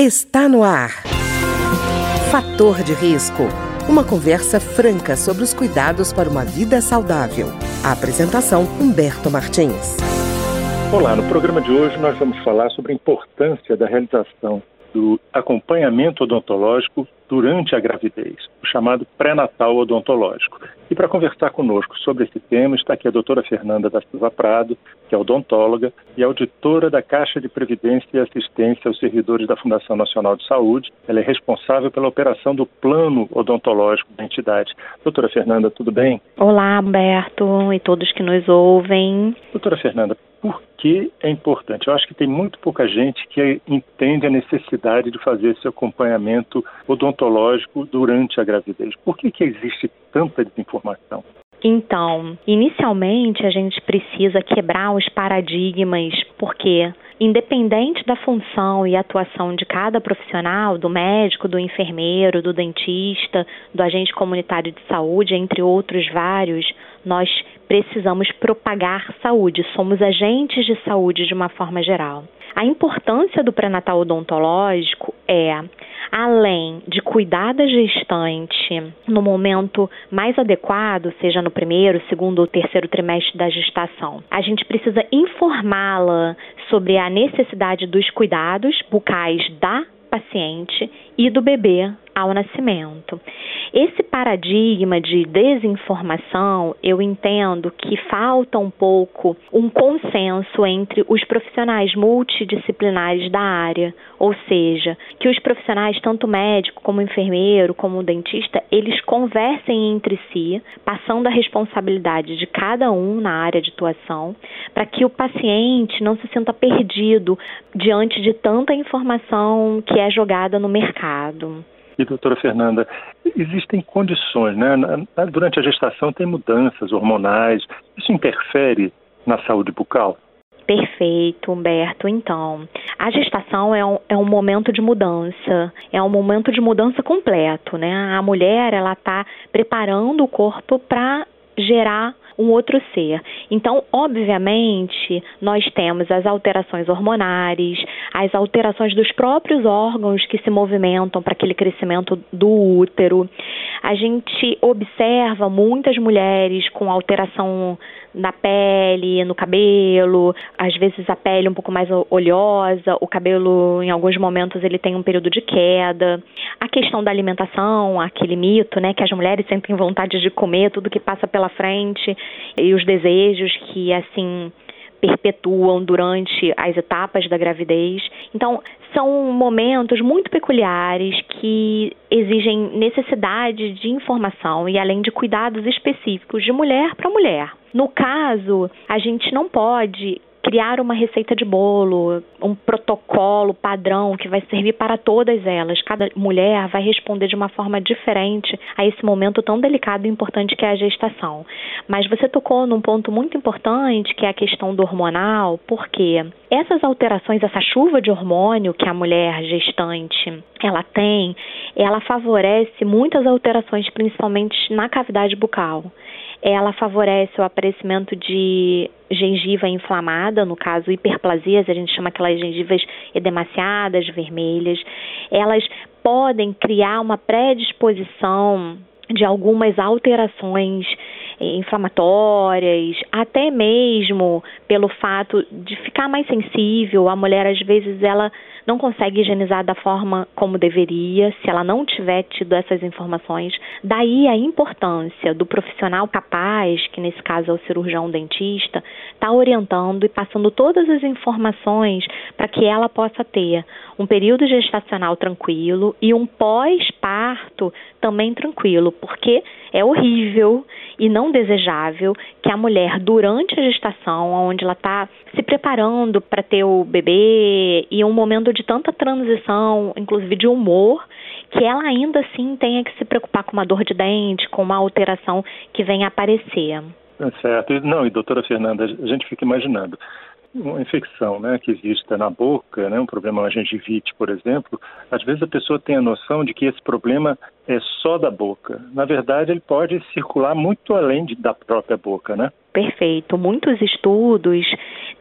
Está no ar. Fator de risco. Uma conversa franca sobre os cuidados para uma vida saudável. A apresentação Humberto Martins. Olá, no programa de hoje nós vamos falar sobre a importância da realização do acompanhamento odontológico durante a gravidez, o chamado pré-natal odontológico. E para conversar conosco sobre esse tema está aqui a doutora Fernanda da Silva Prado, que é odontóloga e auditora da Caixa de Previdência e Assistência aos Servidores da Fundação Nacional de Saúde. Ela é responsável pela operação do plano odontológico da entidade. Doutora Fernanda, tudo bem? Olá, Humberto, e todos que nos ouvem. Doutora Fernanda, por que é importante? Eu acho que tem muito pouca gente que entende a necessidade de fazer esse acompanhamento odontológico durante a gravidez. Por que, que existe tanta desinformação? Então, inicialmente a gente precisa quebrar os paradigmas, porque independente da função e atuação de cada profissional, do médico, do enfermeiro, do dentista, do agente comunitário de saúde, entre outros vários, nós precisamos propagar saúde, somos agentes de saúde de uma forma geral. A importância do pré-natal odontológico é além de cuidar da gestante no momento mais adequado, seja no primeiro, segundo ou terceiro trimestre da gestação, a gente precisa informá-la sobre a necessidade dos cuidados bucais da paciente e do bebê ao nascimento. Esse paradigma de desinformação, eu entendo que falta um pouco um consenso entre os profissionais multidisciplinares da área, ou seja, que os profissionais, tanto médico como enfermeiro, como dentista, eles conversem entre si, passando a responsabilidade de cada um na área de atuação, para que o paciente não se sinta perdido diante de tanta informação que é jogada no mercado. E, doutora Fernanda, existem condições, né? Durante a gestação tem mudanças hormonais. Isso interfere na saúde bucal? Perfeito, Humberto. Então, a gestação é um, é um momento de mudança, é um momento de mudança completo, né? A mulher, ela está preparando o corpo para gerar um outro ser. Então, obviamente, nós temos as alterações hormonais, as alterações dos próprios órgãos que se movimentam para aquele crescimento do útero. A gente observa muitas mulheres com alteração na pele, no cabelo, às vezes a pele um pouco mais oleosa, o cabelo em alguns momentos ele tem um período de queda. A questão da alimentação, aquele mito, né, que as mulheres sentem vontade de comer tudo que passa pela frente e os desejos que assim perpetuam durante as etapas da gravidez. Então, são momentos muito peculiares que exigem necessidade de informação e além de cuidados específicos de mulher para mulher. No caso, a gente não pode criar uma receita de bolo, um protocolo padrão que vai servir para todas elas. Cada mulher vai responder de uma forma diferente a esse momento tão delicado e importante que é a gestação. Mas você tocou num ponto muito importante, que é a questão do hormonal, porque essas alterações, essa chuva de hormônio que a mulher gestante ela tem, ela favorece muitas alterações, principalmente na cavidade bucal ela favorece o aparecimento de gengiva inflamada, no caso hiperplasias, a gente chama aquelas gengivas edemaciadas, vermelhas. Elas podem criar uma predisposição de algumas alterações inflamatórias, até mesmo pelo fato de ficar mais sensível. A mulher, às vezes, ela não consegue higienizar da forma como deveria, se ela não tiver tido essas informações. Daí a importância do profissional capaz, que nesse caso é o cirurgião dentista, estar tá orientando e passando todas as informações para que ela possa ter um período gestacional tranquilo e um pós-parto também tranquilo, porque é horrível e não desejável que a mulher, durante a gestação, onde ela está se preparando para ter o bebê e um momento de tanta transição, inclusive de humor, que ela ainda assim tenha que se preocupar com uma dor de dente, com uma alteração que venha a aparecer. É certo. Não, e doutora Fernanda, a gente fica imaginando uma infecção né, que exista na boca, né, um problema uma gengivite, por exemplo, às vezes a pessoa tem a noção de que esse problema é só da boca. Na verdade, ele pode circular muito além de, da própria boca, né? perfeito. Muitos estudos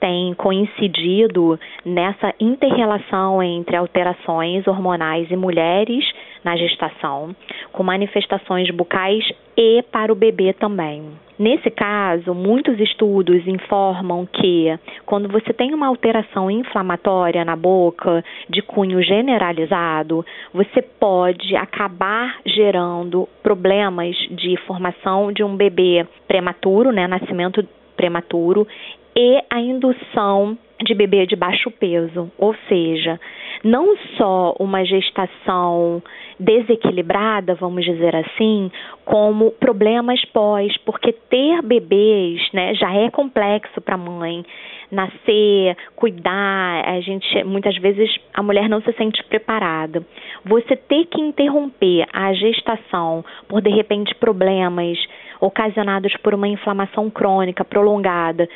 têm coincidido nessa interrelação entre alterações hormonais e mulheres na gestação, com manifestações bucais e para o bebê também. Nesse caso, muitos estudos informam que quando você tem uma alteração inflamatória na boca de cunho generalizado, você pode acabar gerando problemas de formação de um bebê prematuro, né, nascimento prematuro e a indução de bebê de baixo peso, ou seja, não só uma gestação desequilibrada, vamos dizer assim, como problemas pós, porque ter bebês, né, já é complexo para a mãe nascer, cuidar, a gente muitas vezes a mulher não se sente preparada. Você ter que interromper a gestação por de repente problemas ocasionados por uma inflamação crônica prolongada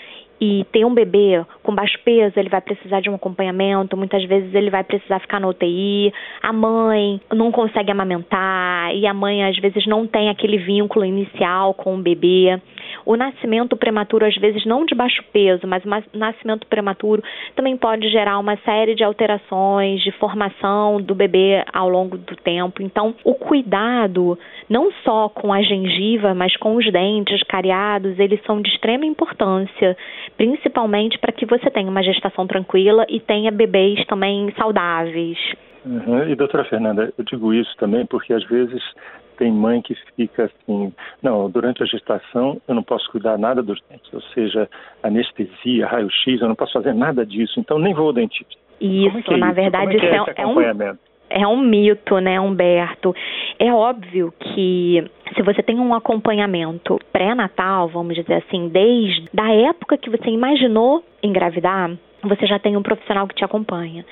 e ter um bebê com baixo peso, ele vai precisar de um acompanhamento, muitas vezes ele vai precisar ficar no UTI, a mãe não consegue amamentar e a mãe às vezes não tem aquele vínculo inicial com o bebê. O nascimento prematuro, às vezes não de baixo peso, mas o nascimento prematuro também pode gerar uma série de alterações de formação do bebê ao longo do tempo. Então, o cuidado, não só com a gengiva, mas com os dentes cariados, eles são de extrema importância principalmente para que você tenha uma gestação tranquila e tenha bebês também saudáveis. Uhum. E doutora Fernanda, eu digo isso também porque às vezes tem mãe que fica assim, não, durante a gestação eu não posso cuidar nada dos dentes, ou seja, anestesia, raio-x, eu não posso fazer nada disso, então nem vou ao dentista. Isso, é na isso? verdade, é, é, é, é um é um mito, né, Humberto? É óbvio que se você tem um acompanhamento pré-natal, vamos dizer assim, desde a época que você imaginou engravidar, você já tem um profissional que te acompanha.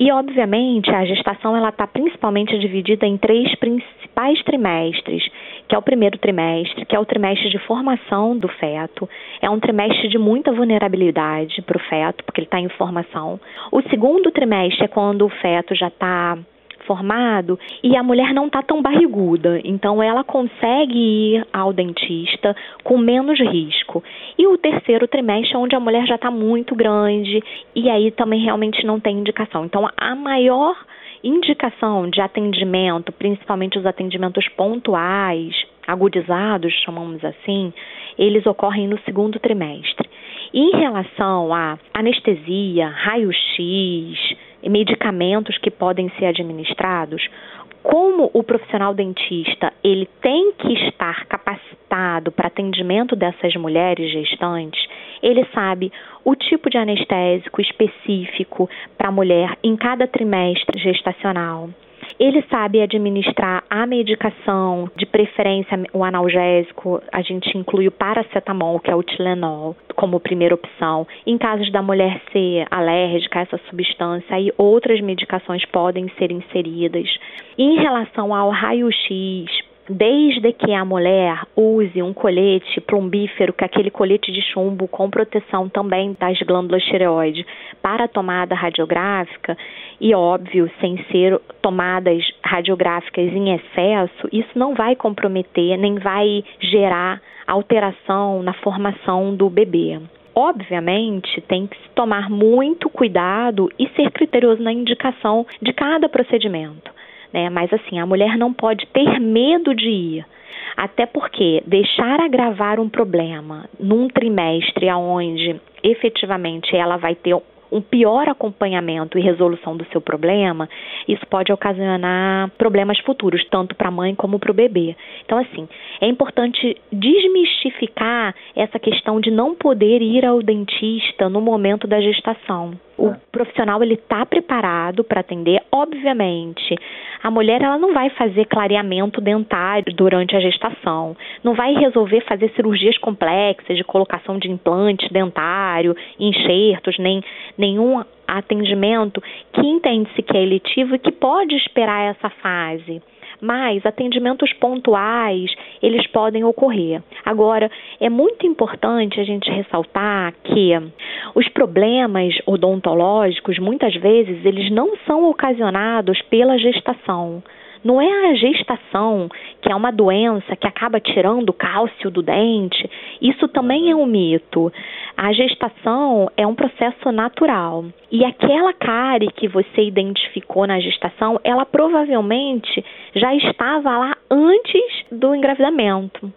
E, obviamente, a gestação ela está principalmente dividida em três principais trimestres, que é o primeiro trimestre, que é o trimestre de formação do feto. É um trimestre de muita vulnerabilidade para o feto, porque ele está em formação. O segundo trimestre é quando o feto já está formado e a mulher não está tão barriguda, então ela consegue ir ao dentista com menos risco. E o terceiro trimestre é onde a mulher já está muito grande e aí também realmente não tem indicação. Então a maior indicação de atendimento, principalmente os atendimentos pontuais, agudizados, chamamos assim, eles ocorrem no segundo trimestre. Em relação a anestesia, raio-x, medicamentos que podem ser administrados, como o profissional dentista ele tem que estar capacitado para atendimento dessas mulheres gestantes, ele sabe o tipo de anestésico específico para a mulher em cada trimestre gestacional. Ele sabe administrar a medicação, de preferência o analgésico, a gente inclui o paracetamol, que é o Tilenol, como primeira opção. Em casos da mulher ser alérgica a essa substância, aí outras medicações podem ser inseridas. Em relação ao raio-x, desde que a mulher use um colete plumbífero, que é aquele colete de chumbo com proteção também das glândulas tireoide, para a tomada radiográfica, e óbvio, sem ser tomadas radiográficas em excesso, isso não vai comprometer nem vai gerar alteração na formação do bebê. Obviamente, tem que se tomar muito cuidado e ser criterioso na indicação de cada procedimento né? Mas assim, a mulher não pode ter medo de ir. Até porque deixar agravar um problema num trimestre onde efetivamente ela vai ter um pior acompanhamento e resolução do seu problema, isso pode ocasionar problemas futuros, tanto para a mãe como para o bebê. Então, assim, é importante desmistificar essa questão de não poder ir ao dentista no momento da gestação. O profissional ele está preparado para atender, obviamente. A mulher ela não vai fazer clareamento dentário durante a gestação, não vai resolver fazer cirurgias complexas de colocação de implante dentário, enxertos, nem nenhum atendimento que entende-se que é eletivo e que pode esperar essa fase mas atendimentos pontuais, eles podem ocorrer. Agora, é muito importante a gente ressaltar que os problemas odontológicos, muitas vezes, eles não são ocasionados pela gestação. Não é a gestação, que é uma doença que acaba tirando o cálcio do dente. Isso também é um mito. A gestação é um processo natural. E aquela cárie que você identificou na gestação, ela provavelmente já estava lá antes do engravidamento.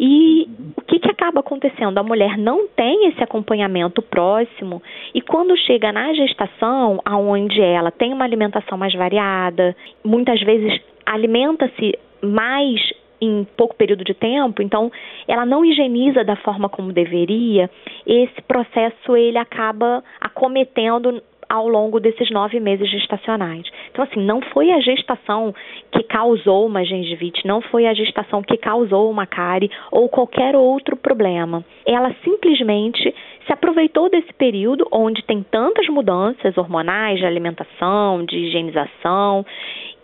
E o que, que acaba acontecendo? A mulher não tem esse acompanhamento próximo e quando chega na gestação, aonde ela tem uma alimentação mais variada, muitas vezes alimenta-se mais em pouco período de tempo, então ela não higieniza da forma como deveria, esse processo ele acaba acometendo ao longo desses nove meses gestacionais. Então, assim, não foi a gestação que causou uma gengivite, não foi a gestação que causou uma cárie ou qualquer outro problema. Ela simplesmente se aproveitou desse período onde tem tantas mudanças hormonais, de alimentação, de higienização,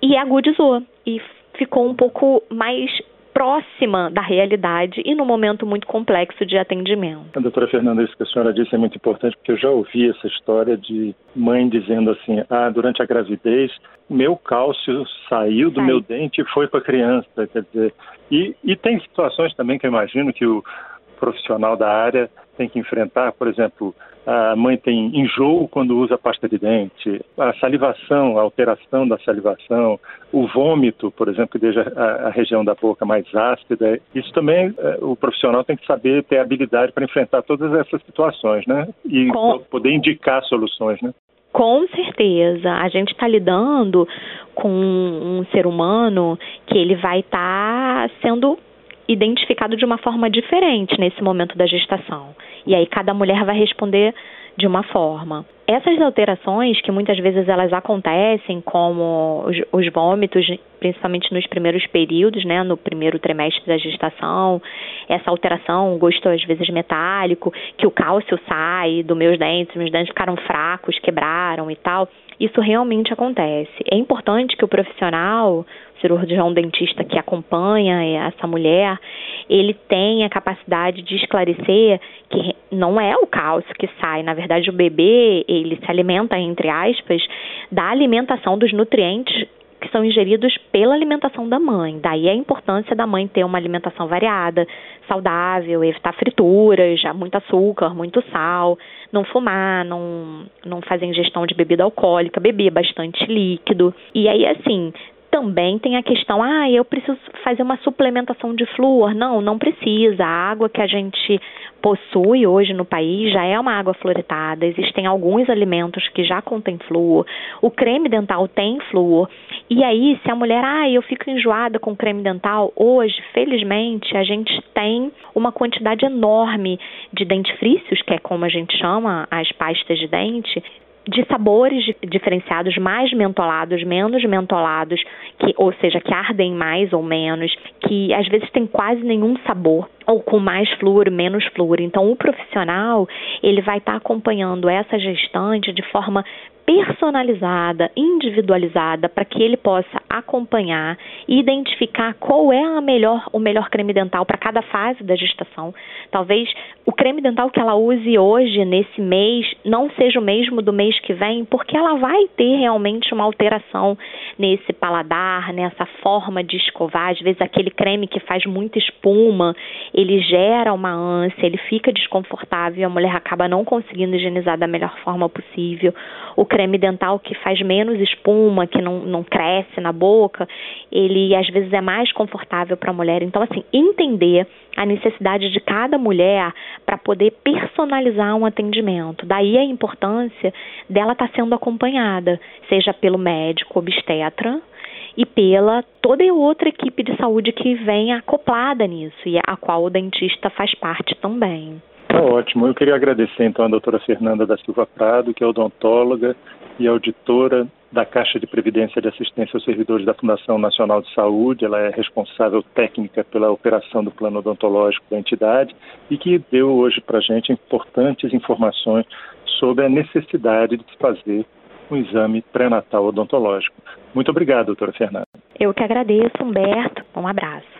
e agudizou. E ficou um pouco mais próxima da realidade e no momento muito complexo de atendimento. A doutora Fernanda, isso que a senhora disse é muito importante, porque eu já ouvi essa história de mãe dizendo assim: ah, durante a gravidez, meu cálcio saiu do Sai. meu dente e foi para a criança. Quer dizer, e, e tem situações também que eu imagino que o profissional da área tem que enfrentar, por exemplo, a mãe tem enjoo quando usa pasta de dente, a salivação, a alteração da salivação, o vômito, por exemplo, que deixa a, a região da boca mais ácida. Isso também é, o profissional tem que saber ter habilidade para enfrentar todas essas situações, né? E Com... poder indicar soluções, né? Com certeza. A gente está lidando com um ser humano que ele vai estar tá sendo identificado de uma forma diferente nesse momento da gestação. E aí cada mulher vai responder de uma forma. Essas alterações, que muitas vezes elas acontecem, como os, os, vômitos, principalmente nos primeiros períodos, né, no primeiro trimestre da gestação, essa alteração, gosto às vezes metálico, que o cálcio sai dos meus dentes, meus dentes ficaram fracos, quebraram e tal, isso realmente acontece. É importante que o profissional, cirurgião dentista que acompanha essa mulher, ele tenha a capacidade de esclarecer que não é o cálcio que sai, na verdade o bebê, ele se alimenta entre aspas da alimentação dos nutrientes que são ingeridos pela alimentação da mãe. Daí a importância da mãe ter uma alimentação variada, saudável, evitar frituras, muito açúcar, muito sal, não fumar, não, não fazer ingestão de bebida alcoólica, beber bastante líquido. E aí, assim, também tem a questão, ah, eu preciso fazer uma suplementação de flúor. Não, não precisa. A água que a gente possui hoje no país já é uma água fluoretada. Existem alguns alimentos que já contêm flúor. O creme dental tem flúor. E aí, se a mulher, ah, eu fico enjoada com creme dental, hoje, felizmente, a gente tem uma quantidade enorme de dentifrícios, que é como a gente chama as pastas de dente, de sabores diferenciados, mais mentolados, menos mentolados, que, ou seja, que ardem mais ou menos, que às vezes tem quase nenhum sabor ou com mais flúor, menos flúor. Então, o profissional ele vai estar tá acompanhando essa gestante de forma personalizada, individualizada, para que ele possa acompanhar e identificar qual é melhor, o melhor creme dental para cada fase da gestação. Talvez o creme dental que ela use hoje, nesse mês, não seja o mesmo do mês que vem, porque ela vai ter realmente uma alteração nesse paladar, nessa forma de escovar. Às vezes, aquele creme que faz muita espuma, ele gera uma ânsia, ele fica desconfortável a mulher acaba não conseguindo higienizar da melhor forma possível. O creme dental que faz menos espuma, que não, não cresce na boca, ele às vezes é mais confortável para a mulher. Então, assim, entender a necessidade de cada mulher para poder personalizar um atendimento. Daí a importância dela estar tá sendo acompanhada, seja pelo médico obstetra, e pela toda outra equipe de saúde que vem acoplada nisso e a qual o dentista faz parte também. Tá ótimo. Eu queria agradecer então a doutora Fernanda da Silva Prado, que é odontóloga e auditora da Caixa de Previdência de Assistência aos Servidores da Fundação Nacional de Saúde. Ela é responsável técnica pela operação do plano odontológico da entidade e que deu hoje para a gente importantes informações sobre a necessidade de fazer um exame pré-natal odontológico. Muito obrigado, doutora Fernanda. Eu que agradeço, Humberto. Um abraço.